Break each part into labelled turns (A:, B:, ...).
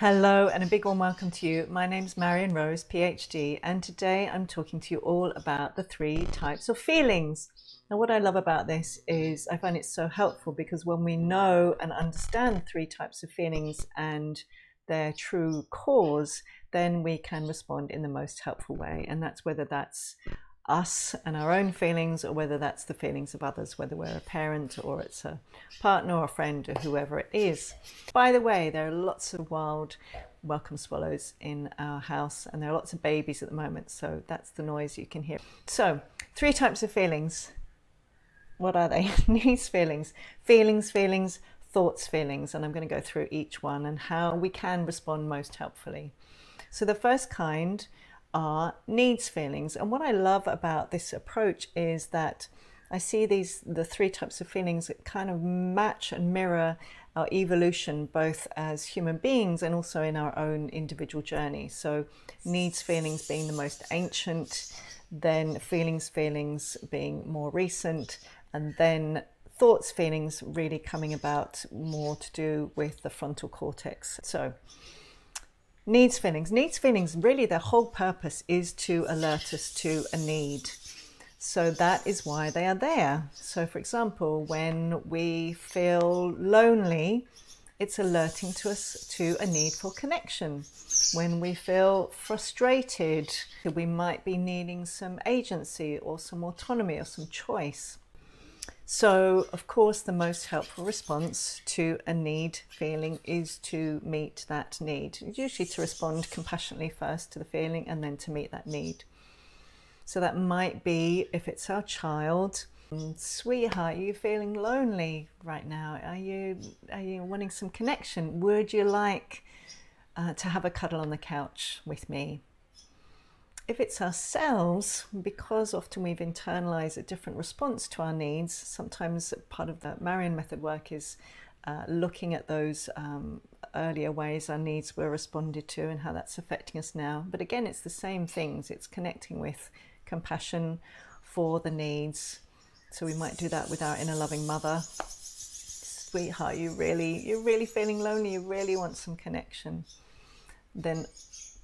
A: Hello, and a big warm welcome to you. My name's Marion Rose, PhD, and today I'm talking to you all about the three types of feelings. Now, what I love about this is I find it so helpful because when we know and understand three types of feelings and their true cause, then we can respond in the most helpful way. And that's whether that's us and our own feelings, or whether that's the feelings of others, whether we're a parent or it's a partner or a friend or whoever it is. By the way, there are lots of wild welcome swallows in our house, and there are lots of babies at the moment, so that's the noise you can hear. So, three types of feelings. What are they? Needs feelings, feelings, feelings, thoughts, feelings, and I'm going to go through each one and how we can respond most helpfully. So, the first kind are needs feelings. And what I love about this approach is that I see these the three types of feelings that kind of match and mirror our evolution both as human beings and also in our own individual journey. So needs feelings being the most ancient, then feelings feelings being more recent, and then thoughts feelings really coming about more to do with the frontal cortex. So Needs feelings. Needs feelings, really, their whole purpose is to alert us to a need. So that is why they are there. So, for example, when we feel lonely, it's alerting to us to a need for connection. When we feel frustrated, we might be needing some agency or some autonomy or some choice. So, of course, the most helpful response to a need feeling is to meet that need, usually to respond compassionately first to the feeling and then to meet that need. So, that might be if it's our child, sweetheart, are you feeling lonely right now? Are you, are you wanting some connection? Would you like uh, to have a cuddle on the couch with me? If it's ourselves, because often we've internalized a different response to our needs, sometimes part of the Marion method work is uh, looking at those um, earlier ways our needs were responded to and how that's affecting us now. But again, it's the same things. It's connecting with compassion for the needs. So we might do that with our inner loving mother. Sweetheart, you really, you're really feeling lonely. You really want some connection. Then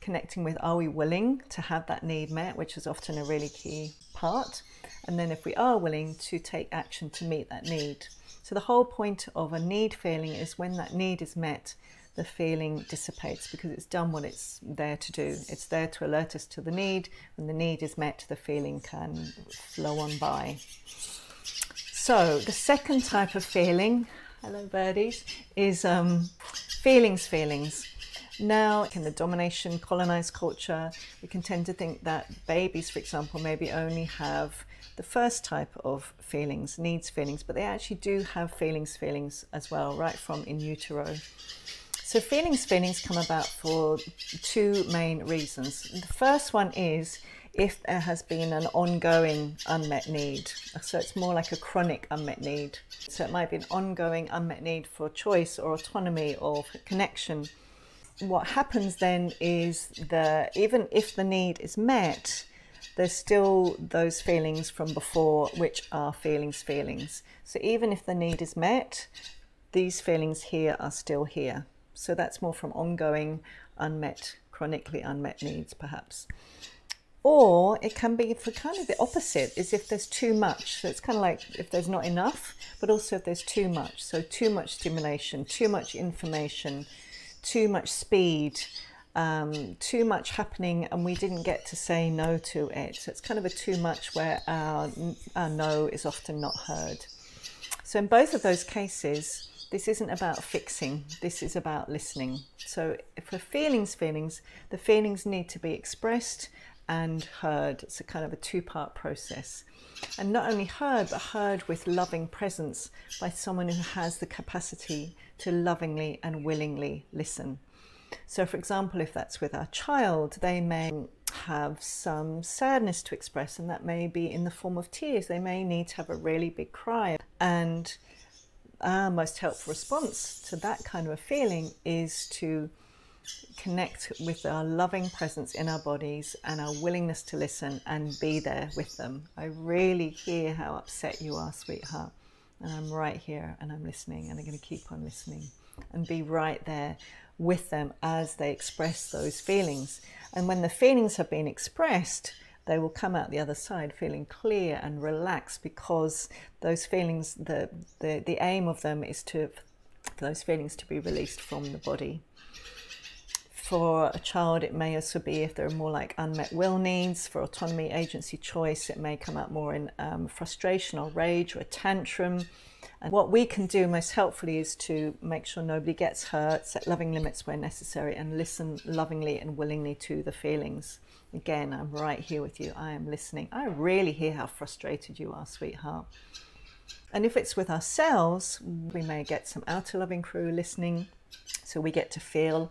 A: connecting with are we willing to have that need met, which is often a really key part. And then if we are willing to take action to meet that need. So the whole point of a need feeling is when that need is met, the feeling dissipates because it's done what it's there to do. It's there to alert us to the need. When the need is met, the feeling can flow on by. So the second type of feeling, hello birdies, is um, feelings, feelings. Now, in the domination colonized culture, we can tend to think that babies, for example, maybe only have the first type of feelings, needs feelings, but they actually do have feelings, feelings as well, right from in utero. So, feelings, feelings come about for two main reasons. The first one is if there has been an ongoing unmet need. So, it's more like a chronic unmet need. So, it might be an ongoing unmet need for choice or autonomy or connection what happens then is that even if the need is met, there's still those feelings from before, which are feelings, feelings. So even if the need is met, these feelings here are still here. So that's more from ongoing, unmet, chronically unmet needs, perhaps. Or it can be for kind of the opposite, is if there's too much. So it's kind of like if there's not enough, but also if there's too much. So too much stimulation, too much information, too much speed, um, too much happening, and we didn't get to say no to it. So it's kind of a too much where our, our no is often not heard. So in both of those cases, this isn't about fixing, this is about listening. So for feelings, feelings, the feelings need to be expressed and heard. It's a kind of a two part process. And not only heard, but heard with loving presence by someone who has the capacity to lovingly and willingly listen. So, for example, if that's with our child, they may have some sadness to express, and that may be in the form of tears. They may need to have a really big cry. And our most helpful response to that kind of a feeling is to connect with our loving presence in our bodies and our willingness to listen and be there with them. I really hear how upset you are, sweetheart and I'm right here and I'm listening and I'm going to keep on listening and be right there with them as they express those feelings. And when the feelings have been expressed, they will come out the other side feeling clear and relaxed because those feelings, the, the, the aim of them is to for those feelings to be released from the body. For a child, it may also be if there are more like unmet will needs. For autonomy, agency, choice, it may come out more in um, frustration or rage or a tantrum. And what we can do most helpfully is to make sure nobody gets hurt, set loving limits where necessary, and listen lovingly and willingly to the feelings. Again, I'm right here with you. I am listening. I really hear how frustrated you are, sweetheart. And if it's with ourselves, we may get some outer loving crew listening. So we get to feel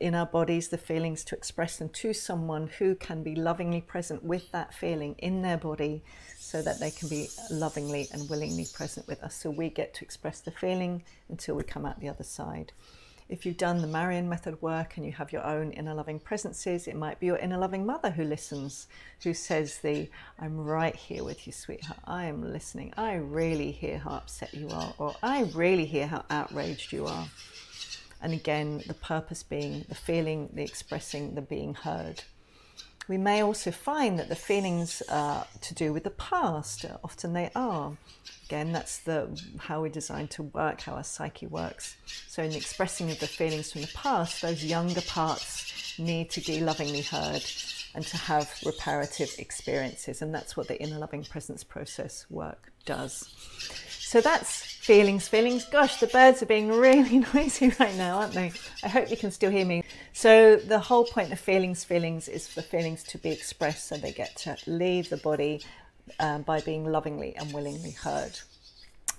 A: in our bodies the feelings to express them to someone who can be lovingly present with that feeling in their body so that they can be lovingly and willingly present with us. So we get to express the feeling until we come out the other side. If you've done the Marion method work and you have your own inner loving presences, it might be your inner loving mother who listens, who says the I'm right here with you, sweetheart. I am listening. I really hear how upset you are, or I really hear how outraged you are. And again, the purpose being the feeling, the expressing, the being heard. We may also find that the feelings are to do with the past. Often they are. Again, that's the how we're designed to work, how our psyche works. So, in the expressing of the feelings from the past, those younger parts need to be lovingly heard and to have reparative experiences. And that's what the inner loving presence process work does. So that's feelings, feelings. Gosh, the birds are being really noisy right now, aren't they? I hope you can still hear me. So the whole point of feelings, feelings is for feelings to be expressed so they get to leave the body um, by being lovingly and willingly heard.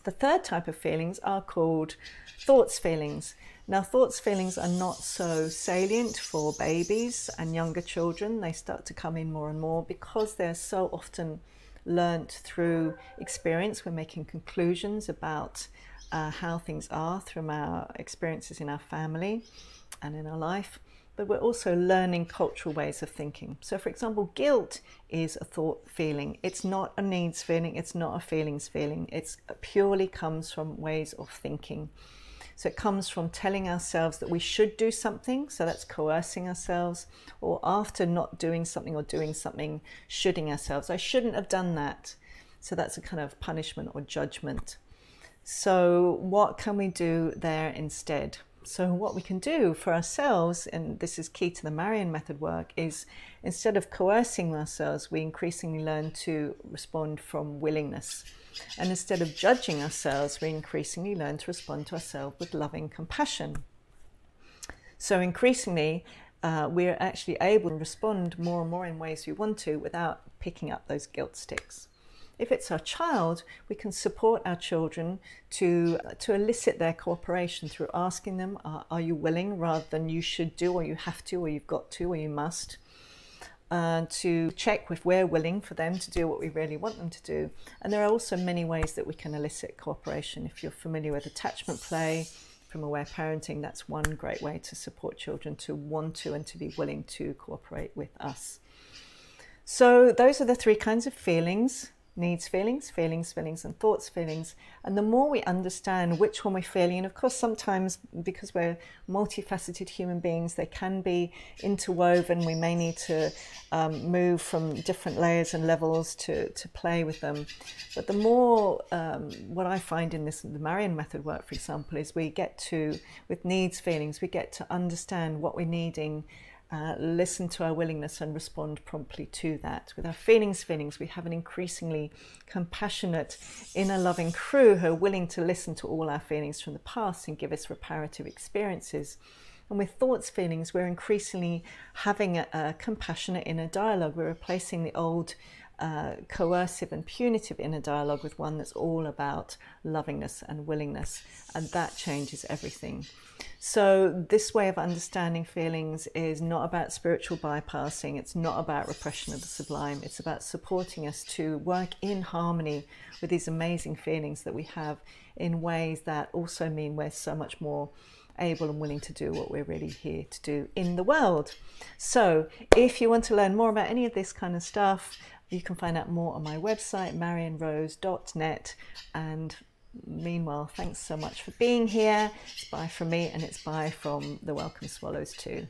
A: The third type of feelings are called thoughts feelings. Now, thoughts feelings are not so salient for babies and younger children. They start to come in more and more because they're so often learnt through experience. We're making conclusions about uh, how things are from our experiences in our family and in our life, but we're also learning cultural ways of thinking. So, for example, guilt is a thought feeling. It's not a needs feeling, it's not a feelings feeling. It purely comes from ways of thinking. So it comes from telling ourselves that we should do something, so that's coercing ourselves, or after not doing something or doing something, shoulding ourselves. I shouldn't have done that. So that's a kind of punishment or judgment. So, what can we do there instead? So, what we can do for ourselves, and this is key to the Marion method work, is instead of coercing ourselves, we increasingly learn to respond from willingness. And instead of judging ourselves, we increasingly learn to respond to ourselves with loving compassion. So, increasingly, uh, we're actually able to respond more and more in ways we want to without picking up those guilt sticks. If it's our child, we can support our children to, to elicit their cooperation through asking them, are, are you willing, rather than you should do, or you have to, or you've got to, or you must uh, to check if we're willing for them to do what we really want them to do. And there are also many ways that we can elicit cooperation. If you're familiar with attachment play from aware parenting, that's one great way to support children to want to and to be willing to cooperate with us. So, those are the three kinds of feelings needs feelings, feelings, feelings, and thoughts feelings. And the more we understand which one we're feeling, and of course, sometimes because we're multifaceted human beings, they can be interwoven. We may need to um, move from different layers and levels to, to play with them. But the more, um, what I find in this, the Marion method work, for example, is we get to, with needs feelings, we get to understand what we're needing uh, listen to our willingness and respond promptly to that. With our feelings, feelings, we have an increasingly compassionate, inner loving crew who are willing to listen to all our feelings from the past and give us reparative experiences. And with thoughts, feelings, we're increasingly having a, a compassionate inner dialogue. We're replacing the old uh, coercive and punitive inner dialogue with one that's all about lovingness and willingness, and that changes everything. So, this way of understanding feelings is not about spiritual bypassing, it's not about repression of the sublime, it's about supporting us to work in harmony with these amazing feelings that we have in ways that also mean we're so much more able and willing to do what we're really here to do in the world. So, if you want to learn more about any of this kind of stuff, you can find out more on my website, marionrose.net, and meanwhile, thanks so much for being here. It's bye from me and it's bye from the Welcome Swallows too.